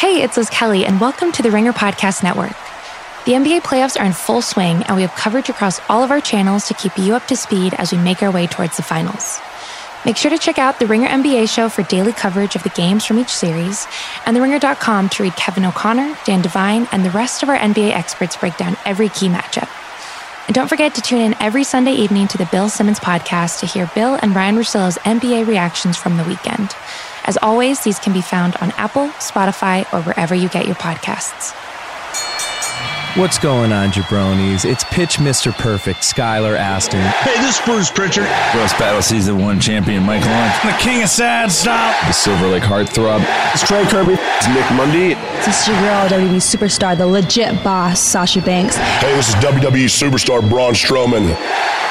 Hey, it's Liz Kelly, and welcome to the Ringer Podcast Network. The NBA playoffs are in full swing, and we have coverage across all of our channels to keep you up to speed as we make our way towards the finals. Make sure to check out the Ringer NBA show for daily coverage of the games from each series, and TheRinger.com to read Kevin O'Connor, Dan Devine, and the rest of our NBA experts break down every key matchup. And don't forget to tune in every Sunday evening to the Bill Simmons podcast to hear Bill and Ryan Russillo's NBA reactions from the weekend. As always, these can be found on Apple, Spotify, or wherever you get your podcasts. What's going on, jabronis? It's pitch Mr. Perfect, Skylar Aston. Hey, this is Bruce Pritchard. Roast Battle Season 1 champion Mike Lawrence. The king of sad stop. The Silver Lake Heartthrob. It's Trey Kirby. It's Nick Mundy. It's your girl, WWE superstar, the legit boss, Sasha Banks. Hey, this is WWE superstar Braun Strowman.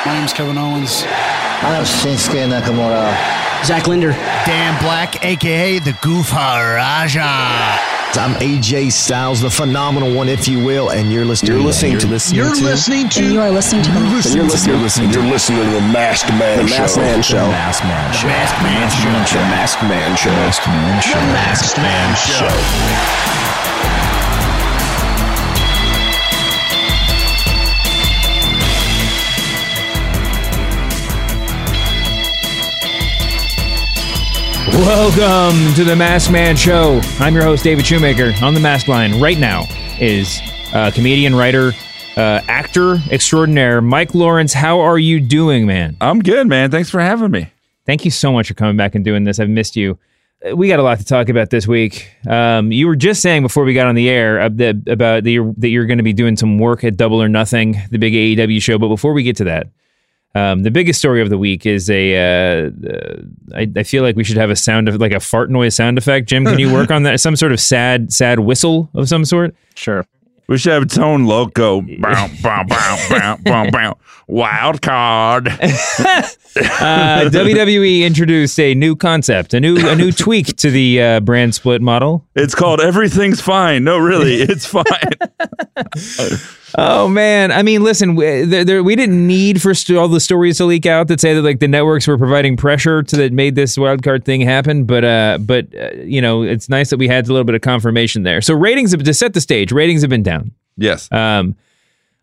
My name's Kevin Owens. My name's Shinsuke Nakamura. Zach Linder. Dan Black, aka the Goof Raja. I'm AJ Styles, the phenomenal one, if you will, and you're listening. You're listening you're to. Listening you're to, listening to. And you are listening to. You're listening, you're listening, you're listening, you're listening to the Masked Man the Masked Man Show. The Masked Man Show. The Masked Man Show. The Masked Man Show. The Masked Man Show. The Masked Man Show. Welcome to the Masked Man Show. I'm your host, David Shoemaker. On the Mask Line right now is uh, comedian, writer, uh, actor extraordinaire, Mike Lawrence. How are you doing, man? I'm good, man. Thanks for having me. Thank you so much for coming back and doing this. I've missed you. We got a lot to talk about this week. Um, you were just saying before we got on the air uh, that, about the, that you're going to be doing some work at Double or Nothing, the big AEW show. But before we get to that, um, the biggest story of the week is a. Uh, uh, I, I feel like we should have a sound of like a fart noise sound effect. Jim, can you work on that? Some sort of sad, sad whistle of some sort. Sure. We should have Tone Loco. bow, bow, bow, bow, bow, bow. Wild card. Uh, WWE introduced a new concept, a new a new tweak to the uh, brand split model. It's called Everything's Fine. No, really, it's fine. Oh man, I mean, listen, we, there, there, we didn't need for st- all the stories to leak out that say that like the networks were providing pressure to that made this wild card thing happen. But uh, but uh, you know, it's nice that we had a little bit of confirmation there. So ratings have, to set the stage. Ratings have been down. yes. Um,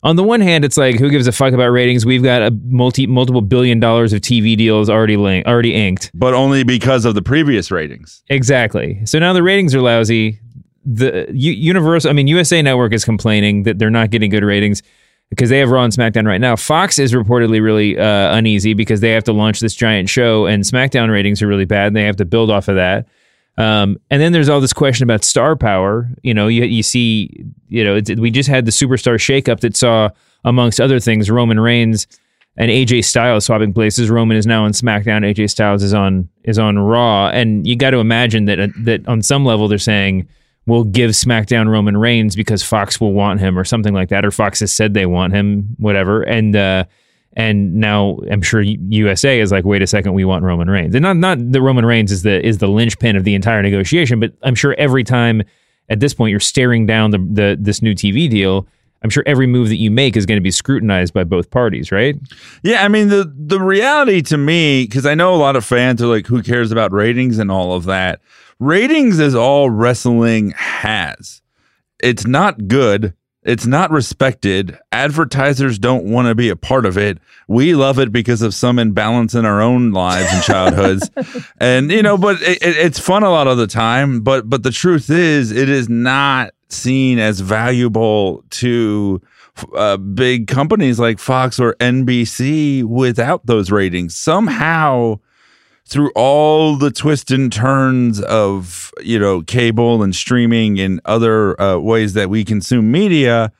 on the one hand, it's like who gives a fuck about ratings? We've got a multi multiple billion dollars of TV deals already link, already inked. But only because of the previous ratings. Exactly. So now the ratings are lousy. The U- Universal, I mean USA Network is complaining that they're not getting good ratings because they have Raw and SmackDown right now. Fox is reportedly really uh, uneasy because they have to launch this giant show, and SmackDown ratings are really bad, and they have to build off of that. Um, and then there's all this question about star power. You know, you you see, you know, it's, we just had the superstar shakeup that saw, amongst other things, Roman Reigns and AJ Styles swapping places. Roman is now on SmackDown. AJ Styles is on is on Raw, and you got to imagine that uh, that on some level they're saying we'll give SmackDown Roman Reigns because Fox will want him or something like that, or Fox has said they want him, whatever. And uh, and now I'm sure USA is like, wait a second, we want Roman Reigns, and not not that Roman Reigns is the is the linchpin of the entire negotiation, but I'm sure every time at this point you're staring down the the this new TV deal. I'm sure every move that you make is going to be scrutinized by both parties, right? Yeah, I mean the the reality to me, because I know a lot of fans are like, "Who cares about ratings and all of that?" Ratings is all wrestling has. It's not good. It's not respected. Advertisers don't want to be a part of it. We love it because of some imbalance in our own lives and childhoods, and you know. But it, it, it's fun a lot of the time. But but the truth is, it is not seen as valuable to uh, big companies like Fox or NBC without those ratings. Somehow, through all the twists and turns of you know cable and streaming and other uh, ways that we consume media,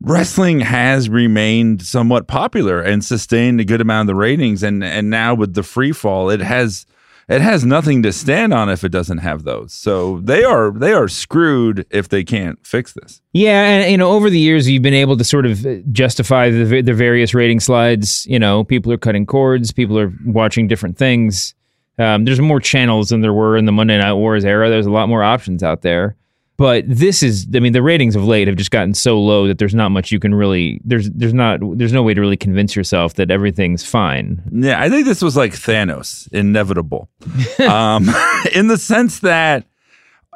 wrestling has remained somewhat popular and sustained a good amount of the ratings. And and now with the free fall, it has it has nothing to stand on if it doesn't have those. So they are they are screwed if they can't fix this. Yeah, and you know, over the years, you've been able to sort of justify the, the various rating slides. You know, people are cutting cords, people are watching different things. Um, there's more channels than there were in the Monday Night Wars era. There's a lot more options out there. But this is, I mean, the ratings of late have just gotten so low that there's not much you can really. There's there's not there's no way to really convince yourself that everything's fine. Yeah, I think this was like Thanos, inevitable, um, in the sense that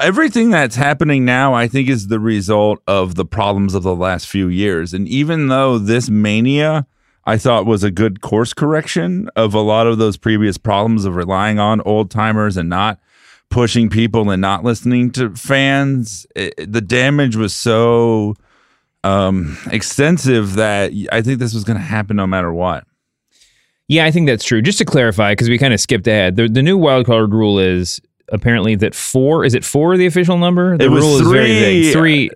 everything that's happening now, I think, is the result of the problems of the last few years. And even though this mania, I thought was a good course correction of a lot of those previous problems of relying on old timers and not pushing people and not listening to fans, it, the damage was so um, extensive that I think this was going to happen no matter what. Yeah, I think that's true. Just to clarify, because we kind of skipped ahead, the, the new wild card rule is apparently that four is it four the official number? The it was rule three. is very vague. Three.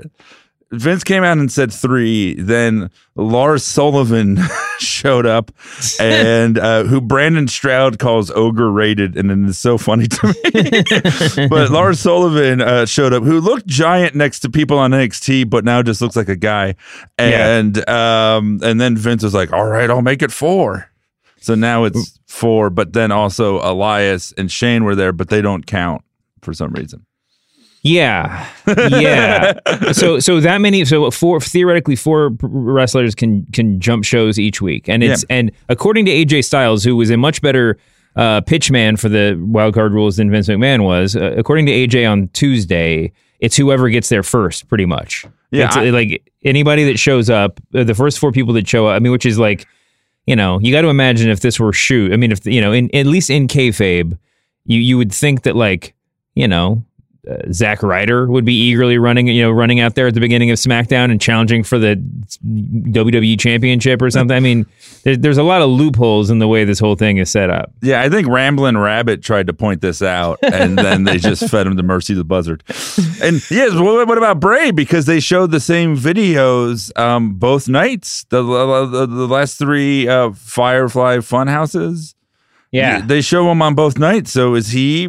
Vince came out and said three. Then Lars Sullivan showed up, and uh, who Brandon Stroud calls ogre rated, and it is so funny to me. but Lars Sullivan uh, showed up, who looked giant next to people on NXT, but now just looks like a guy. And yeah. um, and then Vince was like, "All right, I'll make it four. So now it's four, but then also Elias and Shane were there, but they don't count for some reason. Yeah, yeah. so so that many so four theoretically four wrestlers can can jump shows each week, and it's yeah. and according to AJ Styles, who was a much better uh, pitch man for the wild card rules than Vince McMahon was, uh, according to AJ on Tuesday, it's whoever gets there first, pretty much. Yeah, it's, I, like anybody that shows up, uh, the first four people that show up. I mean, which is like you know, you got to imagine if this were shoot. I mean, if you know, in at least in kayfabe, you you would think that like you know uh, Zack Ryder would be eagerly running, you know, running out there at the beginning of SmackDown and challenging for the WWE Championship or something. I mean, there, there's a lot of loopholes in the way this whole thing is set up. Yeah, I think Ramblin' Rabbit tried to point this out, and then they just fed him to Mercy the Buzzard. And yes, what, what about Bray? Because they showed the same videos um, both nights, the, the, the last three uh, Firefly Funhouses. Yeah, they show him on both nights. So is he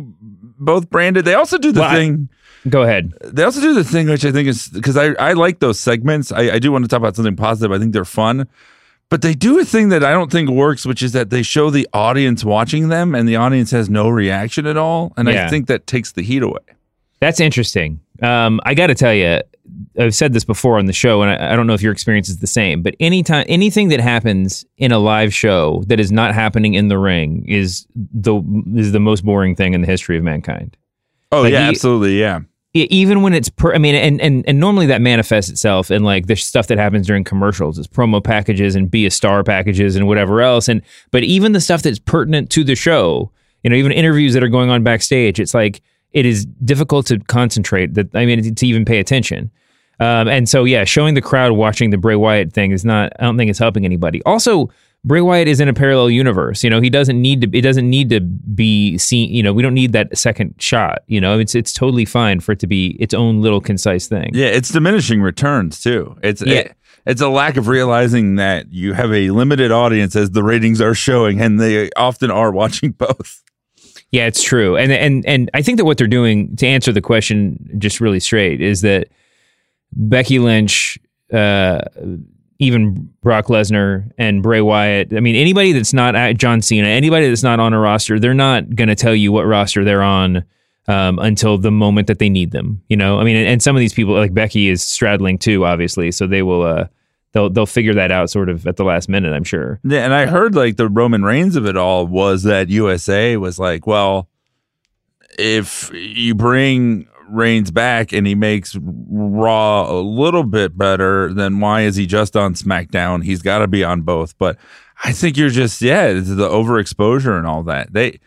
both branded. They also do the well, thing. I, go ahead. They also do the thing which I think is because I, I like those segments. I, I do want to talk about something positive. I think they're fun. But they do a thing that I don't think works, which is that they show the audience watching them and the audience has no reaction at all. And yeah. I think that takes the heat away. That's interesting. Um, I got to tell you, I've said this before on the show, and I, I, don't know if your experience is the same. But anytime anything that happens in a live show that is not happening in the ring is the is the most boring thing in the history of mankind. Oh like, yeah, he, absolutely, yeah. Even when it's, per, I mean, and, and and normally that manifests itself in like the stuff that happens during commercials, it's promo packages and be a star packages and whatever else. And but even the stuff that's pertinent to the show, you know, even interviews that are going on backstage, it's like it is difficult to concentrate. That I mean, to even pay attention. Um, and so, yeah, showing the crowd watching the Bray Wyatt thing is not. I don't think it's helping anybody. Also, Bray Wyatt is in a parallel universe. You know, he doesn't need to. It doesn't need to be seen. You know, we don't need that second shot. You know, it's it's totally fine for it to be its own little concise thing. Yeah, it's diminishing returns too. It's yeah. It, it's a lack of realizing that you have a limited audience as the ratings are showing, and they often are watching both. Yeah, it's true, and and and I think that what they're doing to answer the question just really straight is that Becky Lynch, uh, even Brock Lesnar and Bray Wyatt. I mean, anybody that's not at John Cena, anybody that's not on a roster, they're not going to tell you what roster they're on um, until the moment that they need them. You know, I mean, and, and, some of these people, like Becky, is straddling too, obviously, so they will. Uh, they'll they'll figure that out sort of at the last minute, I'm sure. Yeah, and I heard like the Roman Reigns of it all was that USA was like, well, if you bring Reigns back and he makes Raw a little bit better, then why is he just on SmackDown? He's got to be on both. But I think you're just yeah, the overexposure and all that. They,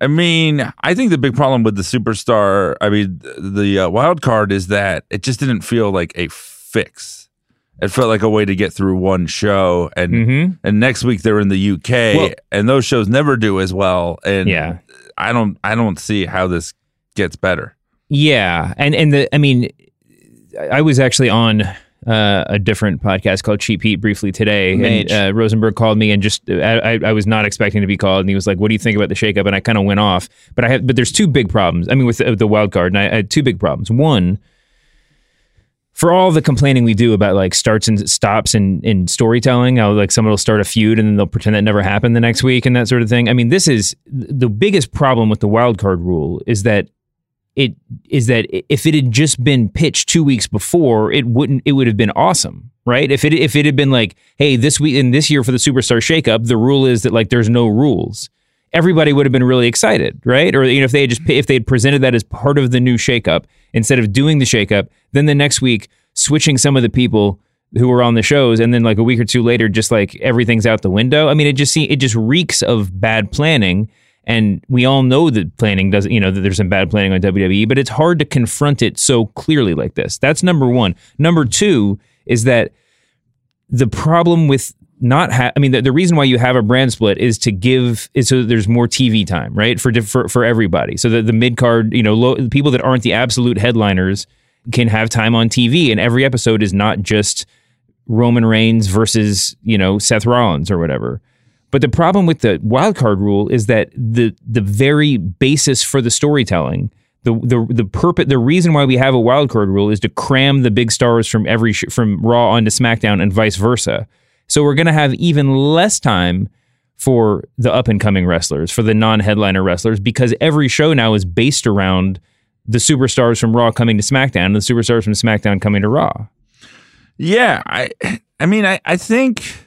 I mean, I think the big problem with the superstar, I mean, the uh, wild card is that it just didn't feel like a fix it felt like a way to get through one show. And mm-hmm. and next week they're in the UK well, and those shows never do as well. And yeah. I don't I don't see how this gets better. Yeah. And and the I mean I was actually on uh, a different podcast called Cheap Heat briefly today. And uh, Rosenberg called me and just I, I was not expecting to be called. And he was like what do you think about the shakeup? And I kind of went off. But I have but there's two big problems. I mean with the, the wild card and I, I had two big problems. One for all the complaining we do about like starts and stops in, in storytelling, how like someone will start a feud and then they'll pretend that never happened the next week and that sort of thing. I mean, this is the biggest problem with the wild card rule is that it is that if it had just been pitched two weeks before, it wouldn't it would have been awesome, right? If it if it had been like, hey, this week in this year for the superstar shakeup, the rule is that like there's no rules everybody would have been really excited, right? Or you know, if they had just if they had presented that as part of the new shakeup instead of doing the shakeup, then the next week switching some of the people who were on the shows, and then like a week or two later, just like everything's out the window. I mean, it just see it just reeks of bad planning. And we all know that planning doesn't, you know, that there's some bad planning on WWE, but it's hard to confront it so clearly like this. That's number one. Number two is that the problem with not have I mean the, the reason why you have a brand split is to give is so there's more TV time, right? For for for everybody. So that the mid card, you know, low, people that aren't the absolute headliners can have time on TV and every episode is not just Roman Reigns versus, you know, Seth Rollins or whatever. But the problem with the wild card rule is that the the very basis for the storytelling, the the the purpose, the reason why we have a wild card rule is to cram the big stars from every sh- from Raw onto SmackDown and vice versa. So we're going to have even less time for the up and coming wrestlers, for the non headliner wrestlers, because every show now is based around the superstars from Raw coming to SmackDown and the superstars from SmackDown coming to Raw. Yeah, I I mean I, I think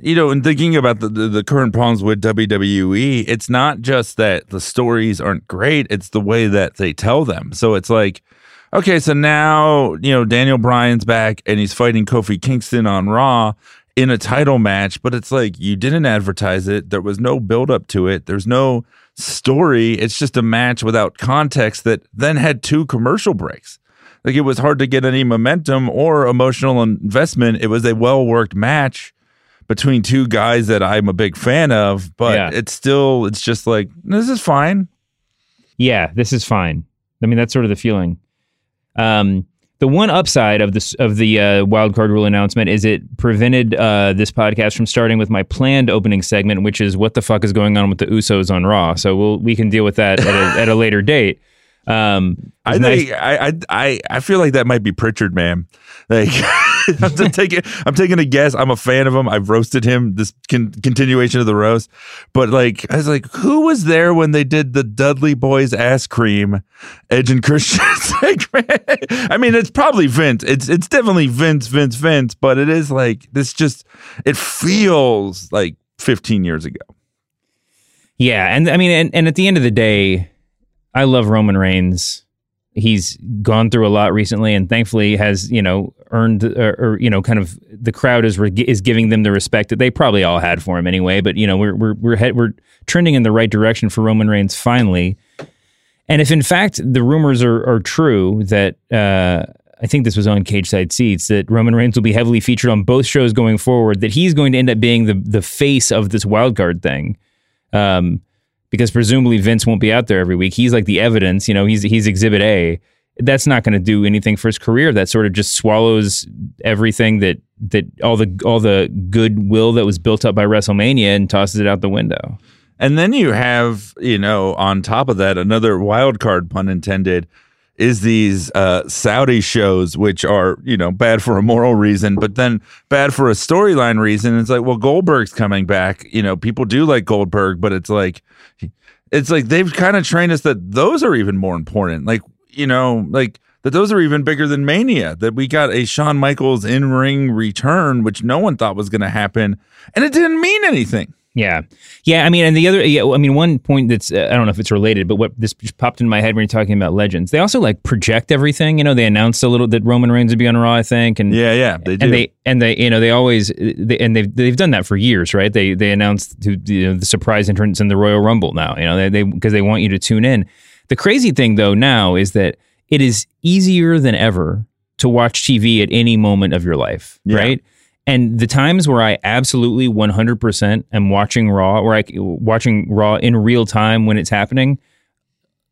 you know, in thinking about the, the, the current problems with WWE, it's not just that the stories aren't great, it's the way that they tell them. So it's like, okay, so now, you know, Daniel Bryan's back and he's fighting Kofi Kingston on Raw in a title match, but it's like you didn't advertise it. There was no build up to it. There's no story. It's just a match without context that then had two commercial breaks. Like it was hard to get any momentum or emotional investment. It was a well worked match between two guys that I'm a big fan of, but Yeah. it's still it's just like this is fine. Yeah, this is fine. I mean, that's sort of the feeling. Um, the one upside of this of the uh, wild card rule announcement is it prevented uh, this podcast from starting with my planned opening segment, which is what the fuck is going on with the Usos on Raw. So we'll we can deal with that at a, at a later date. Um, I nice- think I, I I I feel like that might be Pritchard, man. Like I'm taking I'm taking a guess. I'm a fan of him. I've roasted him. This con- continuation of the roast, but like I was like, who was there when they did the Dudley Boys ass cream, Edge and Christian? I mean, it's probably Vince. It's it's definitely Vince, Vince, Vince. But it is like this. Just it feels like 15 years ago. Yeah, and I mean, and, and at the end of the day, I love Roman Reigns. He's gone through a lot recently, and thankfully has you know earned or, or you know kind of the crowd is re- is giving them the respect that they probably all had for him anyway. But you know we're we're we're head, we're trending in the right direction for Roman Reigns finally. And if in fact the rumors are are true that uh, I think this was on Cage Side Seats that Roman Reigns will be heavily featured on both shows going forward, that he's going to end up being the the face of this wild card thing um, because presumably Vince won't be out there every week. He's like the evidence, you know, he's he's exhibit A. That's not going to do anything for his career. That sort of just swallows everything that that all the all the goodwill that was built up by WrestleMania and tosses it out the window. And then you have, you know, on top of that, another wild card, pun intended, is these uh, Saudi shows, which are, you know, bad for a moral reason, but then bad for a storyline reason. It's like, well, Goldberg's coming back. You know, people do like Goldberg, but it's like, it's like they've kind of trained us that those are even more important. Like, you know, like that those are even bigger than Mania. That we got a Shawn Michaels in ring return, which no one thought was going to happen, and it didn't mean anything. Yeah, yeah. I mean, and the other, yeah. I mean, one point that's uh, I don't know if it's related, but what this just popped in my head when you're talking about legends, they also like project everything. You know, they announced a little that Roman Reigns would be on Raw, I think, and Yeah, yeah, they do. and they and they you know they always they, and they've they've done that for years, right? They they announced to, you know, the surprise entrance in the Royal Rumble now. You know, they they because they want you to tune in. The crazy thing though now is that it is easier than ever to watch TV at any moment of your life, Yeah. right? And the times where I absolutely 100% am watching Raw, or I watching Raw in real time when it's happening,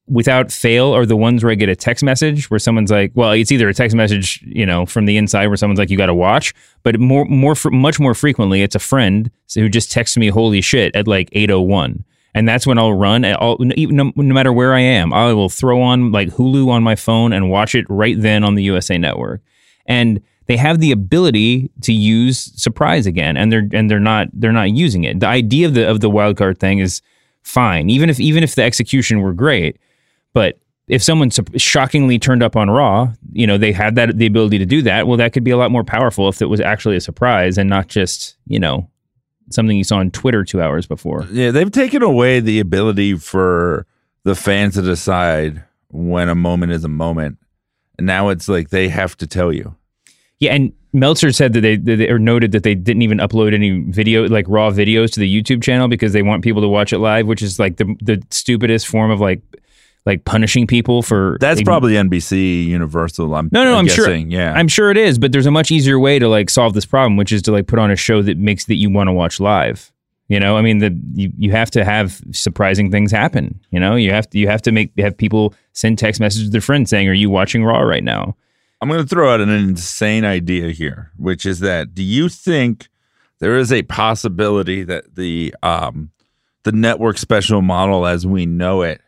without fail are the ones where I get a text message where someone's like, well, it's either a text message, you know, from the inside where someone's like, you got to watch, but more, more, much more frequently, it's a friend who just texts me, holy shit, at like 801. And that's when I'll run, I'll, no, no matter where I am, I will throw on like Hulu on my phone and watch it right then on the USA Network. And they have the ability to use surprise again, and they're and they're not they're not using it. The idea of the of the wild card thing is fine, even if even if the execution were great. But if someone shockingly turned up on Raw, you know, they had that the ability to do that. Well, that could be a lot more powerful if it was actually a surprise and not just you know something you saw on Twitter two hours before. Yeah, they've taken away the ability for the fans to decide when a moment is a moment. And now it's like they have to tell you. Yeah, and Meltzer said that they, that they or noted that they didn't even upload any video like raw videos to the YouTube channel because they want people to watch it live, which is like the the stupidest form of like like punishing people for That's probably NBC Universal. I'm no, no, I'm I'm sure. Yeah, I'm sure it is, but there's a much easier way to like solve this problem, which is to like put on a show that makes that you want to watch live. You know, I mean, the you, you have to have surprising things happen. You know, you have to you have to make have people send text messages to their friends saying, "Are you watching Raw right now?" I'm going to throw out an insane idea here, which is that do you think there is a possibility that the um, the network special model as we know it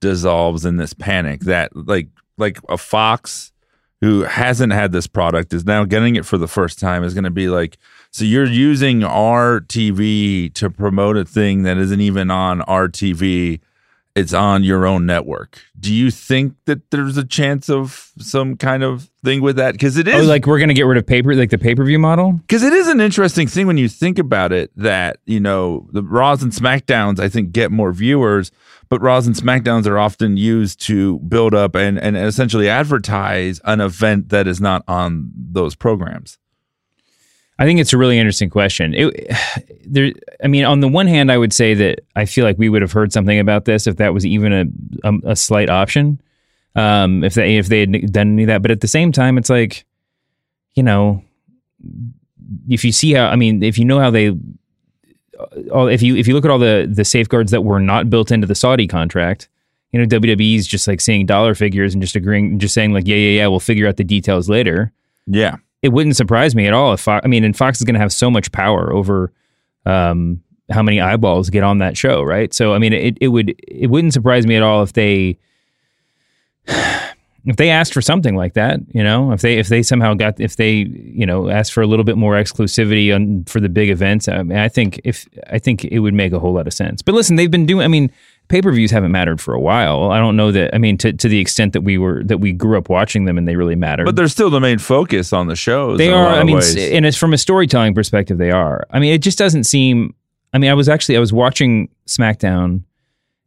dissolves in this panic that like like a Fox who hasn't had this product is now getting it for the first time is going to be like so you're using our TV to promote a thing that isn't even on our TV it's on your own network. Do you think that there's a chance of some kind of thing with that? Because it oh, is Oh, like we're gonna get rid of paper, like the pay per view model. because it is an interesting thing when you think about it that you know the Raws and Smackdowns I think get more viewers, but Raws and Smackdowns are often used to build up and and essentially advertise an event that is not on those programs. I think it's a really interesting question. It, there, I mean, on the one hand, I would say that I feel like we would have heard something about this if that was even a a, a slight option. Um, if they if they had done any of that, but at the same time, it's like, you know, if you see how, I mean, if you know how they, all if you if you look at all the the safeguards that were not built into the Saudi contract, you know, WWE's just like seeing dollar figures and just agreeing, just saying like, yeah, yeah, yeah, we'll figure out the details later Yeah. It wouldn't surprise me at all if Fox, I mean, and Fox is going to have so much power over um, how many eyeballs get on that show, right? So, I mean, it, it would it wouldn't surprise me at all if they if they asked for something like that, you know, if they if they somehow got if they you know asked for a little bit more exclusivity on for the big events, I mean, I think if I think it would make a whole lot of sense. But listen, they've been doing. I mean, pay per views haven't mattered for a while. I don't know that. I mean, to to the extent that we were that we grew up watching them and they really mattered. But they're still the main focus on the shows. They are. I mean, ways. and it's from a storytelling perspective, they are. I mean, it just doesn't seem. I mean, I was actually I was watching SmackDown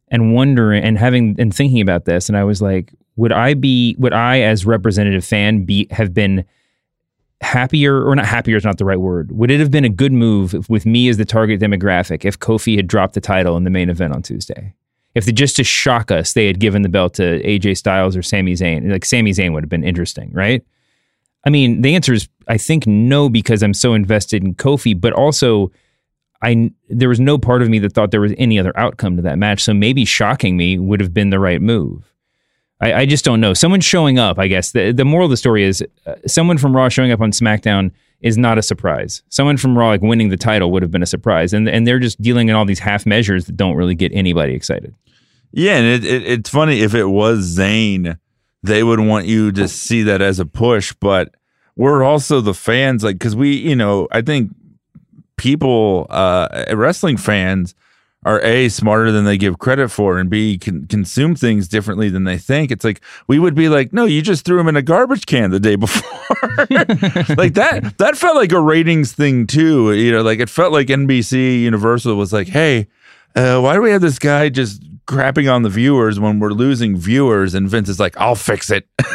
and wondering and having and thinking about this, and I was like, would I be would I as representative fan be have been happier or not happier is not the right word would it have been a good move if, with me as the target demographic if kofi had dropped the title in the main event on tuesday if they, just to shock us they had given the belt to aj styles or Sami Zayn like Sami Zayn would have been interesting right I mean, the answer is I think no because I'm so invested in Kofi, but also I there was no part of me that thought there was any other outcome to that match. So maybe shocking me would have been the right move. I, I just don't know. Someone showing up, I guess. The, the moral of the story is uh, someone from Raw showing up on SmackDown is not a surprise. Someone from Raw like winning the title would have been a surprise, and and they're just dealing in all these half measures that don't really get anybody excited. Yeah, and it, it, it's funny if it was Zayn, they would want you to see that as a push, but we're also the fans, like because we, you know, I think people, uh, wrestling fans, are a smarter than they give credit for, and b can consume things differently than they think. It's like we would be like, no, you just threw him in a garbage can the day before, like that. That felt like a ratings thing too. You know, like it felt like NBC Universal was like, hey. Uh, why do we have this guy just crapping on the viewers when we're losing viewers? And Vince is like, I'll fix it.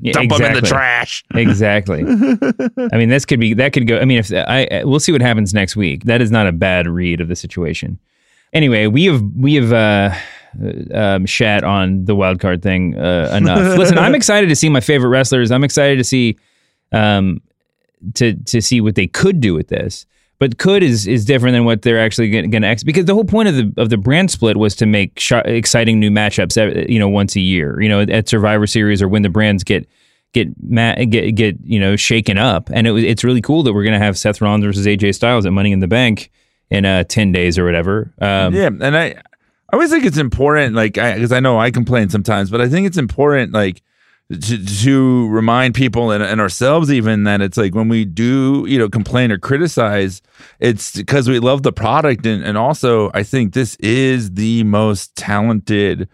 Yeah, Dump them in the trash. Exactly. I mean, this could be that could go. I mean, if I we'll see what happens next week. That is not a bad read of the situation. Anyway, we have we have uh, um, shat on the wild card thing uh, enough. Listen, I'm excited to see my favorite wrestlers. I'm excited to see um, to to see what they could do with this. But could is is different than what they're actually going to ex- because the whole point of the of the brand split was to make sh- exciting new matchups, you know, once a year, you know, at Survivor Series or when the brands get get ma- get get you know shaken up, and it was it's really cool that we're going to have Seth Rollins versus AJ Styles at Money in the Bank in uh, ten days or whatever. Um, yeah, and I, I always think it's important, like, because I, know I complain sometimes, but I think it's important, like, to, to remind people and, and ourselves even that it's like when we do, you know, complain or criticize, it's because we love the product, and and also I think this is the most talented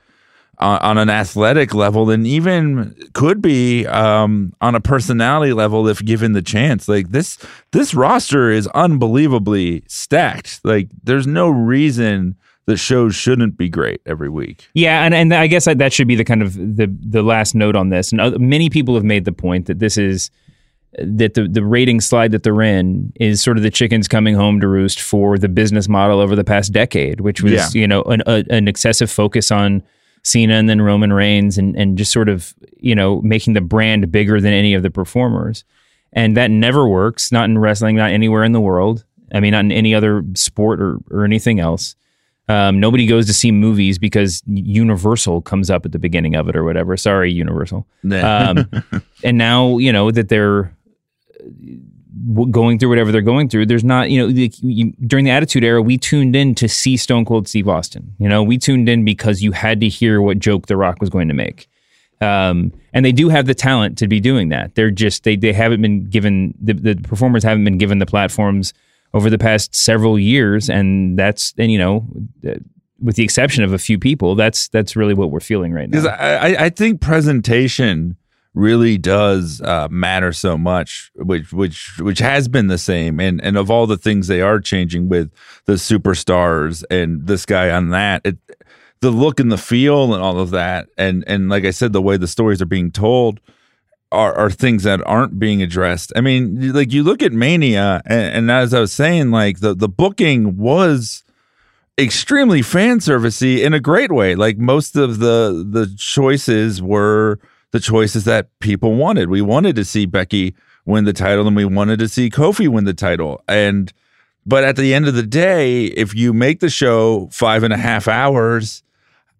on, on an athletic level than even could be um, on a personality level if given the chance. Like this, this roster is unbelievably stacked. Like there's no reason the shows shouldn't be great every week. Yeah, and and I guess that that should be the kind of the the last note on this. And many people have made the point that this is that the the rating slide that they're in is sort of the chickens coming home to roost for the business model over the past decade, which was Yeah. you know an a, an excessive focus on Cena and then Roman Reigns and and just sort of you know making the brand bigger than any of the performers, and that never works. Not in wrestling, not anywhere in the world. I mean, not in any other sport or or anything else. Um, nobody goes to see movies because Universal comes up at the beginning of it or whatever. Sorry, Universal. Yeah. Um, and now you know that they're going through whatever they're going through. There's not, you know, like, you, during the Attitude Era, we tuned in to see Stone Cold Steve Austin. You know, we tuned in because you had to hear what joke The Rock was going to make. Um, and they do have the talent to be doing that. They're just they they haven't been given the, the performers haven't been given the platforms over the past several years, and that's and you know, uh, with the exception of a few people, that's that's really what we're feeling right now. I- I think presentation really does uh, matter so much, which which which has been the same, and and of all the things they are changing with the superstars and this guy on that, it, the look and the feel and all of that, and and like I said, the way the stories are being told. Are, are things that aren't being addressed. I mean, like you look at Mania, and, and as I was saying, like the the booking was extremely fan servicey in a great way. Like most of the the choices were the choices that people wanted. We wanted to see Becky win the title, and we wanted to see Kofi win the title. And but at the end of the day, if you make the show five and a half hours,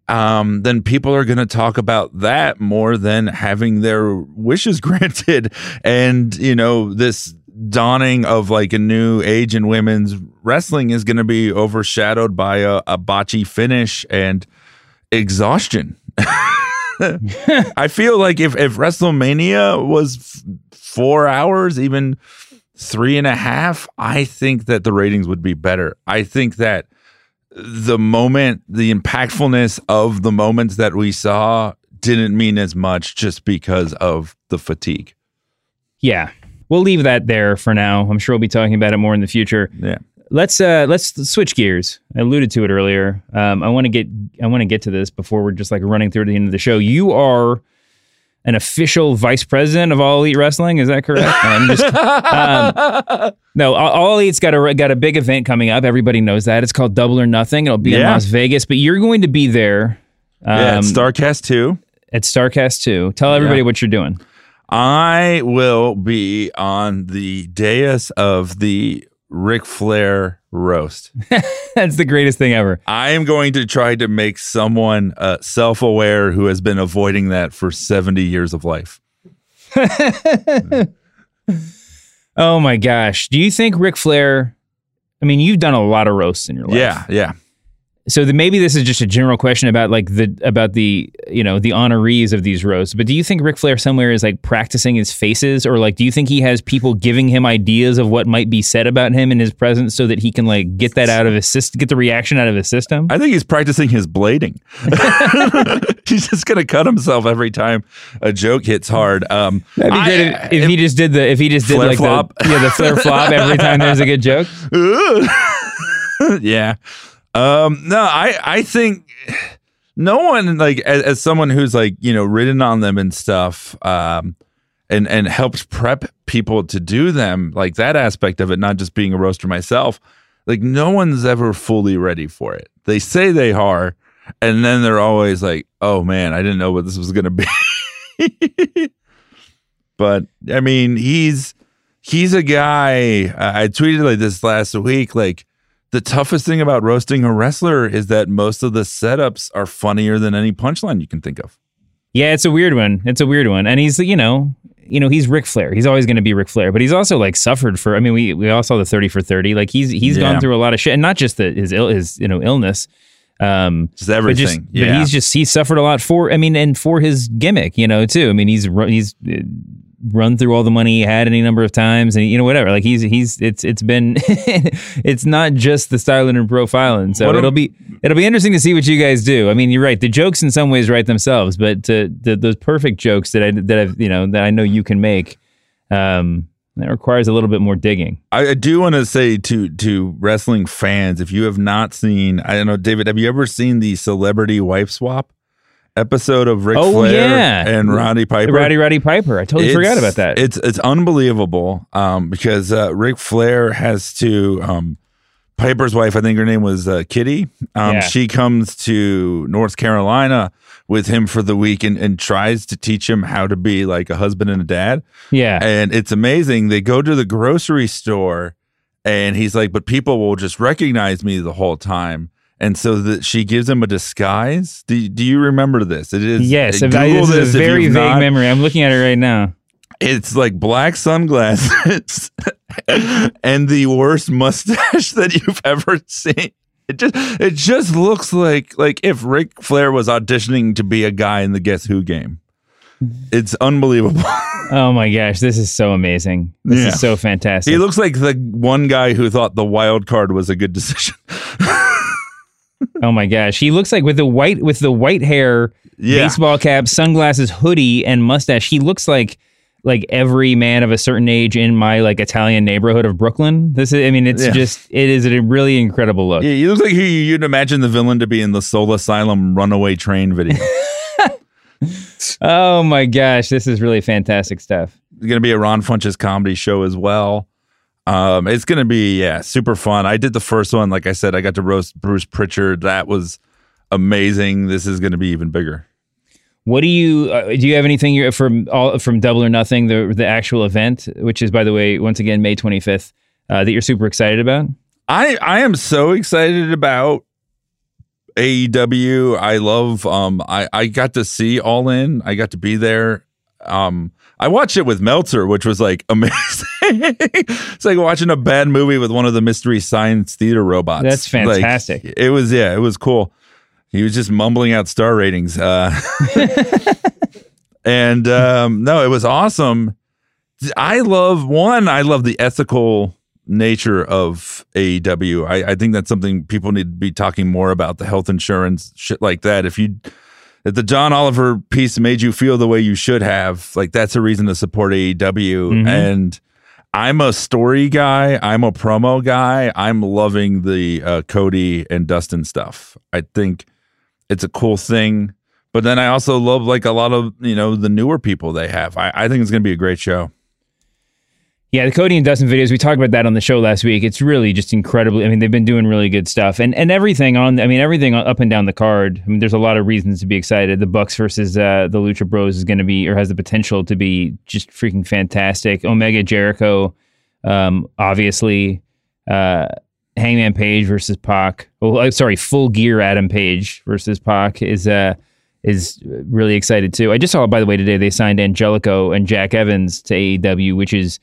um, then people are going to talk about that more than having their wishes granted. And, you know, this dawning of like a new age in women's wrestling is going to be overshadowed by a, a botchy finish and exhaustion. I feel like if, if WrestleMania was f- four hours, even three and a half, I think that the ratings would be better. I think that the moment, the impactfulness of the moments that we saw didn't mean as much just because of the fatigue. Yeah. We'll leave that there for now. I'm sure we'll be talking about it more in the future. Yeah. Let's uh let's switch gears. I alluded to it earlier. Um, I want to get I want to get to this before we're just like running through to the end of the show. You are an official vice president of All Elite Wrestling. Is that correct? No, I'm just, um, no, All- Elite's got a got a big event coming up. Everybody knows that. It's called Double or Nothing. It'll be in Las Vegas, but you're going to be there. yeah, um, Starcast 2. at Starcast 2. Tell everybody Yeah. what you're doing. I will be on the dais of the Ric Flair roast. That's the greatest thing ever. I am going to try to make someone uh, self aware who has been avoiding that for 70 years of life. Oh my gosh. Do you think Ric Flair? I mean, you've done a lot of roasts in your life. Yeah, yeah. So the, maybe this is just a general question about like the about the you know the honorees of these roasts. But do you think Ric Flair somewhere is like practicing his faces, or like do you think he has people giving him ideas of what might be said about him in his presence, so that he can like get that out of his system, get the reaction out of his system? I think he's practicing his blading. he's just going to cut himself every time a joke hits hard. Um, That'd be I- great if, if he just did the if he just did Flair like flop. the yeah the Flair flop every time there's a good joke. yeah. Um, no, I I think no one like as, as someone who's like you know ridden on them and stuff, um, and and helps prep people to do them like that aspect of it, not just being a roaster myself. Like no one's ever fully ready for it. They say they are, and then they're always like, "Oh man, I didn't know what this was gonna be." but I mean, he's he's a guy. I I tweeted like this last week, like the toughest thing about roasting a wrestler is that most of the setups are funnier than any punchline you can think of. Yeah, it's a weird one. It's a weird one, and he's you know you know he's Ric Flair. He's always going to be Ric Flair, but he's also like suffered for. I mean, we we all saw the thirty for thirty. Like he's he's Yeah. gone through a lot of shit, and not just the, his ill his you know illness. Um, Just but everything. But Yeah. he's just he suffered a lot for. I mean, and for his gimmick, you know, too. I mean, he's he's uh, run through all the money he had any number of times, and you know whatever. Like he's he's it's it's been it's not just the styling and profiling. So What it'll be it'll be interesting to see what you guys do. I mean, you're right. The jokes in some ways write themselves, but uh, the those perfect jokes that I that I've you know that I know you can make. Um, that requires a little bit more digging. I, I do want to say to to wrestling fans, if you have not seen, I don't know, David, have you ever seen the celebrity wife swap episode of Ric Oh, Flair yeah. and Roddy Piper? Roddy Roddy Piper. I totally forgot about that. It's it's unbelievable um, because uh, Ric Flair has to um, Piper's wife. I think her name was uh, Kitty. Um, Yeah. She comes to North Carolina with him for the week and, and tries to teach him how to be like a husband and a dad. yeah. And it's amazing. They go to the grocery store and he's like, but people will just recognize me the whole time. And so that she gives him a disguise. Do, do you remember this? It is Yes, uh, Google I, this, this is a very vague not. memory. I'm looking at it right now. It's like black sunglasses and the worst mustache that you've ever seen. It just it just looks like like if Ric Flair was auditioning to be a guy in the Guess Who game. It's unbelievable. Oh my gosh, this is so amazing. This Yeah. is so fantastic. he looks like the one guy who thought the wild card was a good decision. oh my gosh, he looks like with the white with the white hair, Yeah. baseball cap, sunglasses, hoodie, and mustache. He looks like like every man of a certain age in my like Italian neighborhood of Brooklyn. This is, I mean, it's Yeah. just it is a really incredible look. Yeah, he looks like you'd imagine the villain to be in the Soul Asylum runaway train video. Oh my gosh, this is really fantastic stuff. It's going to be a Ron Funches comedy show as well. Um, it's going to be yeah, super fun. I did the first one, like I said, I got to roast Bruce Pritchard. That was amazing. This is going to be even bigger. What do you uh, do? You have anything from all from Double or Nothing, the the actual event, which is by the way, once again May twenty fifth, uh, that you're super excited about? I I am so excited about AEW. I love um I I got to see All In. I got to be there. Um I watched it with Meltzer, which was like amazing. it's like watching a bad movie with one of the mystery science theater robots. That's Like, fantastic. it was yeah, it was cool. He was just mumbling out star ratings. Uh and um no, it was awesome. I love one, I love the ethical nature of AEW. I, I think that's something people need to be talking more about the health insurance shit like that. If you if the John Oliver piece made you feel the way you should have, like that's a reason to support AEW. Mhm. And I'm a story guy. I'm a promo guy. I'm loving the uh, Cody and Dustin stuff. I think it's a cool thing. But then I also love like a lot of you know the newer people they have. I, I think it's going to be a great show. Yeah, the Cody and Dustin videos, we talked about that on the show last week. It's really just incredibly. I mean, they've been doing really good stuff, and and everything on. I mean, everything up and down the card. I mean, there's a lot of reasons to be excited. The Bucks versus uh, the Lucha Bros is going to be, or has the potential to be, just freaking fantastic. Omega Jericho, um, obviously, uh, Hangman Page versus Pac. Oh, sorry, Full Gear Adam Page versus Pac is uh is really excited too. I just saw, by the way, today they signed Angelico and Jack Evans to AEW, which is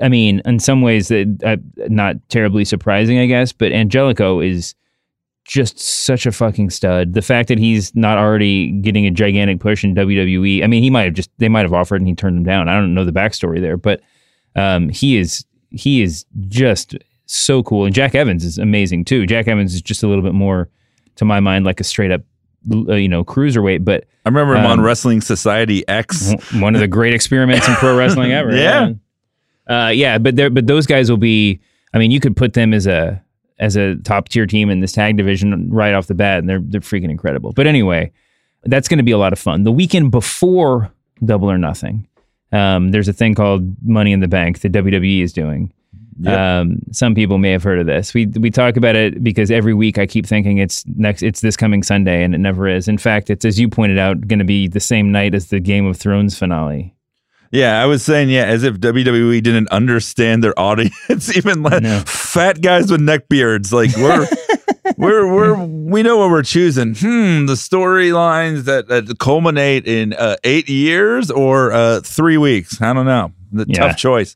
I mean, in some ways, that uh, not terribly surprising, I guess. But Angelico is just such a fucking stud. The fact that he's not already getting a gigantic push in WWE. I mean, he might have just they might have offered and he turned them down. I don't know the backstory there, but um, he is he is just so cool. And Jack Evans is amazing too. Jack Evans is just a little bit more, to my mind, like a straight up, uh, you know, cruiserweight. But I remember him on Um, Wrestling Society X. one of the great experiments in pro wrestling ever. Yeah. Uh, yeah, but there, but those guys will be. I mean, you could put them as a as a top tier team in this tag division right off the bat, and they're they're freaking incredible. But anyway, that's going to be a lot of fun. The weekend before Double or Nothing, um, there's a thing called Money in the Bank that WWE is doing. Yep. Um, some people may have heard of this. We we talk about it because every week I keep thinking it's next. It's this coming Sunday, and it never is. In fact, it's as you pointed out, going to be the same night as the Game of Thrones finale. Yeah, I was saying, yeah, as if WWE didn't understand their audience, even like No. fat guys with neck beards. Like we're we're we're we know what we're choosing. Hmm, the storylines that, that culminate in uh, eight years or uh, three weeks. I don't know. The Yeah. tough choice.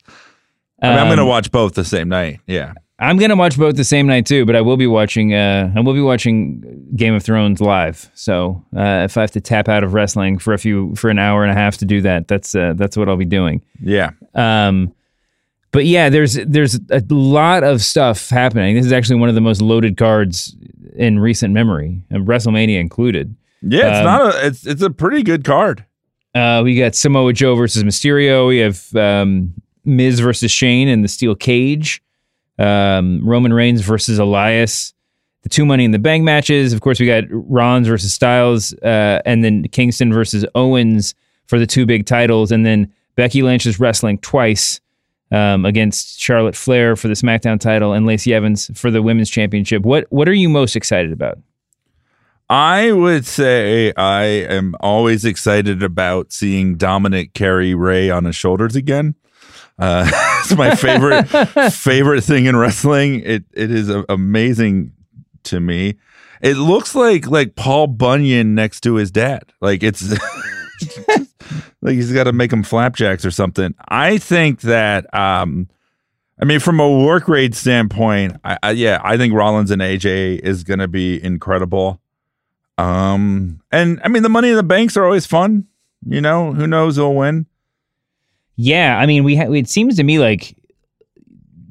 I mean, I'm Um, going to watch both the same night. Yeah. I'm gonna watch both the same night too, but I will be watching. Uh, I will be watching Game of Thrones live. So uh, if I have to tap out of wrestling for a few for an hour and a half to do that, that's uh, that's what I'll be doing. Yeah. Um, but yeah, there's there's a lot of stuff happening. This is actually one of the most loaded cards in recent memory, and WrestleMania included. Yeah, it's Um, not a it's it's a pretty good card. Uh, we got Samoa Joe versus Mysterio. We have um, Miz versus Shane in the steel cage. Um, Roman Reigns versus Elias. The two Money in the Bank matches. Of course, we got Rollins versus Styles, uh, and then Kingston versus Owens for the two big titles, and then Becky Lynch is wrestling twice um, against Charlotte Flair for the SmackDown title and Lacey Evans for the Women's Championship. What What are you most excited about? I would say I am always excited about seeing Dominic carry Ray on his shoulders again. Uh, it's my favorite favorite thing in wrestling. It it is a- amazing to me. It looks like like Paul Bunyan next to his dad. Like it's like he's got to make him flapjacks or something. I think that um I mean from a work rate standpoint, I, I yeah, I think Rollins and AJ is going to be incredible. Um and I mean the money in the banks are always fun, you know, who knows who'll win. Yeah, I mean, we ha- it seems to me like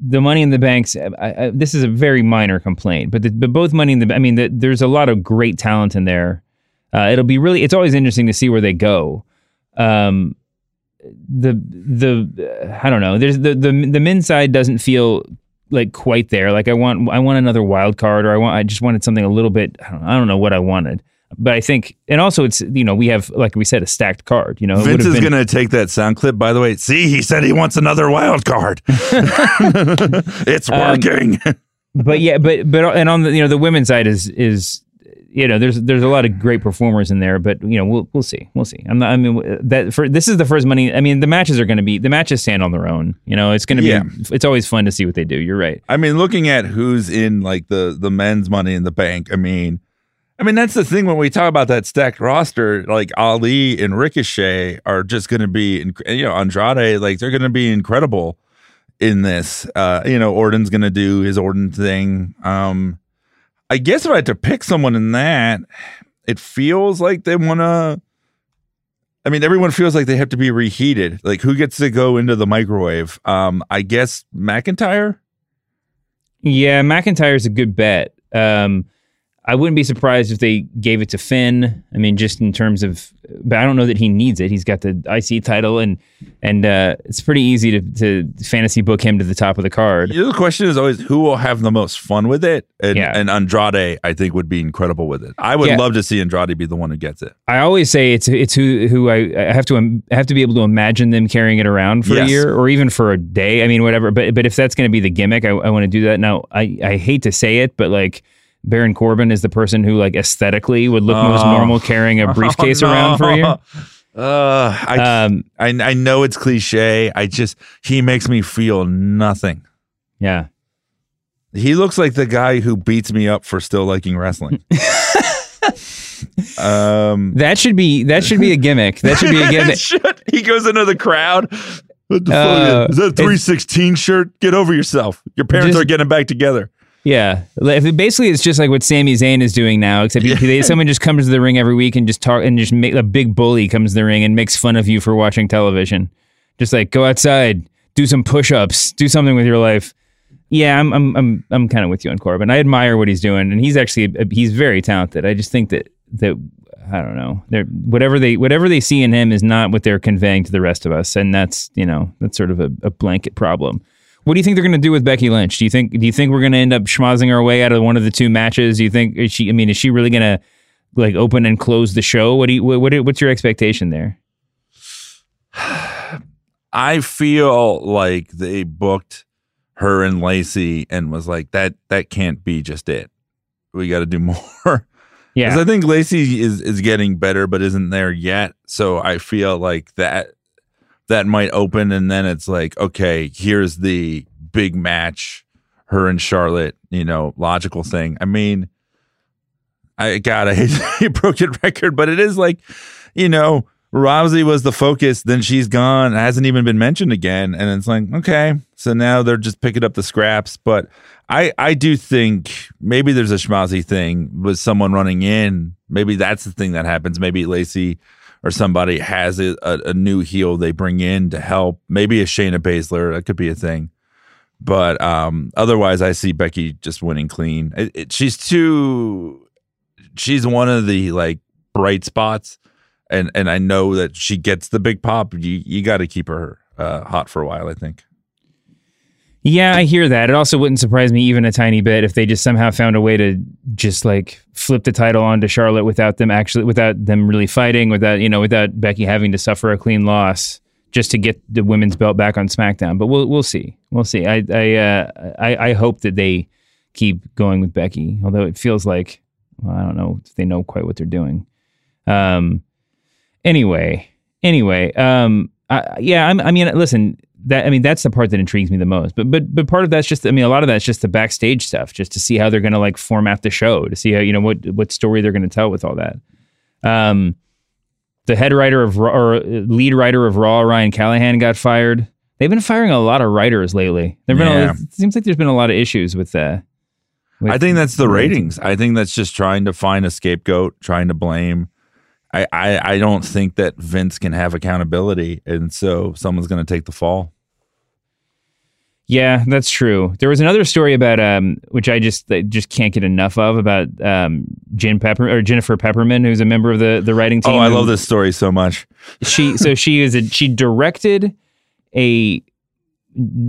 the money in the banks. I, I, this is a very minor complaint, but the, but both money in the. I mean, the, there's a lot of great talent in there. Uh, it'll be really. It's always interesting to see where they go. Um, the the I don't know. There's the the the men's side doesn't feel like quite there. Like I want I want another wild card, or I want I just wanted something a little bit. I don't, I don't know what I wanted. But I think, and also it's you know we have like we said a stacked card. You know, Vince is been- going to take that sound clip. By the way, see, he said he wants another wild card. it's Um, working. but yeah, but but and on the you know the women's side is is you know there's there's a lot of great performers in there, but you know we'll we'll see we'll see. I'm not I mean that for this is the first money. I mean the matches are going to be the matches stand on their own. You know it's going to be Yeah. it's always fun to see what they do. You're right. I mean, looking at who's in like the the men's money in the bank. I mean, I mean that's the thing when we talk about that stacked roster. Like Ali and Ricochet are just going to be, you know, Andrade. Like they're going to be incredible in this. Uh, you know, Orton's going to do his Orton thing. Um, I guess if I had to pick someone in that, it feels like they want to. I mean, everyone feels like they have to be reheated. Like, who gets to go into the microwave? Um, I guess McIntyre. Yeah, McIntyre's a good bet. Um, I wouldn't be surprised if they gave it to Finn. I mean, just in terms of, but I don't know that he needs it. He's got the IC title, and and uh, it's pretty easy to, to fantasy book him to the top of the card. The question is always who will have the most fun with it, and, Yeah. and Andrade I think would be incredible with it. I would Yeah. love to see Andrade be the one who gets it. I always say it's it's who who I, I have to I have to be able to imagine them carrying it around for a year or even for a day. I mean, whatever. But but if that's going to be the gimmick, I, I want to do that. Now, I I hate to say it, but like. Baron Corbin is the person who, like, aesthetically would look most Oh. normal carrying a briefcase Oh, around for a year. Uh, I, Um, I I know it's cliche. I just he makes me feel nothing. Yeah. He looks like the guy who beats me up for still liking wrestling. um, That should be that should be a gimmick. That should be a gimmick. He goes into the crowd. What the Uh, fuck is that? Three sixteen shirt? Get over yourself. Your parents Just- are getting back together. Yeah, basically, it's just like what Sami Zayn is doing now, except they, someone just comes to the ring every week and just talk and just make a big bully comes to the ring and makes fun of you for watching television. Just like go outside, do some push-ups, do something with your life. Yeah, I'm I'm I'm I'm kind of with you on Corbin. I admire what he's doing, and he's actually uh, he's very talented. I just think that that I don't know, they're whatever they whatever they see in him is not what they're conveying to the rest of us, and that's you know that's sort of a, a blanket problem. What do you think they're going to do with Becky Lynch? Do you think do you think we're going to end up schmozzing our way out of one of the two matches? Do you think is she? I mean, is she really going to like open and close the show? What do you what, what what's your expectation there? I feel like they booked her and Lacey and was like that that can't be just it. We got to do more. Yeah. Cuz I think Lacey is is getting better but isn't there yet. So I feel like that that might open and then it's like okay, here's the big match her and Charlotte, you know, logical thing. I mean, I God, I hate a broken record, but it is like, you know, Rousey was the focus, then she's gone, hasn't even been mentioned again. And it's like, okay, so now they're just picking up the scraps. But I, I do think maybe there's a schmozzy thing with someone running in. Maybe that's the thing that happens. Maybe Lacey or somebody has a, a, a new heel they bring in to help. Maybe a Shayna Baszler. That could be a thing. But um, otherwise, I see Becky just winning clean. It, it, she's too. She's one of the like bright spots and and I know that she gets the big pop. You you got to keep her uh, hot for a while. I think. Yeah, I hear that. It also wouldn't surprise me even a tiny bit if they just somehow found a way to just like flip the title onto Charlotte without them actually without them really fighting, without you know, without Becky having to suffer a clean loss just to get the women's belt back on SmackDown. But we'll we'll see. We'll see. I I uh, I, I hope that they keep going with Becky, although it feels like well, I don't know if they know quite what they're doing. Um, Anyway, anyway, um, I, yeah, I'm, I mean, listen, that I mean, that's the part that intrigues me the most. But but but part of that's just, I mean, a lot of that's just the backstage stuff, just to see how they're going to like format the show, to see how you know what what story they're going to tell with all that. Um, the head writer of or lead writer of Raw, Ryan Callahan, got fired. They've been firing a lot of writers lately. There've been Yeah. a, it seems like there's been a lot of issues with uh with I think that's the ratings. I think that's just trying to find a scapegoat, trying to blame. I, I, I don't think that Vince can have accountability, and so someone's going to take the fall. Yeah, that's true. There was another story about um, which I just I just can't get enough of about um, Jen Pepper or Jennifer Pepperman, who's a member of the the writing team. Oh, I love this story so much. She so she is a she directed a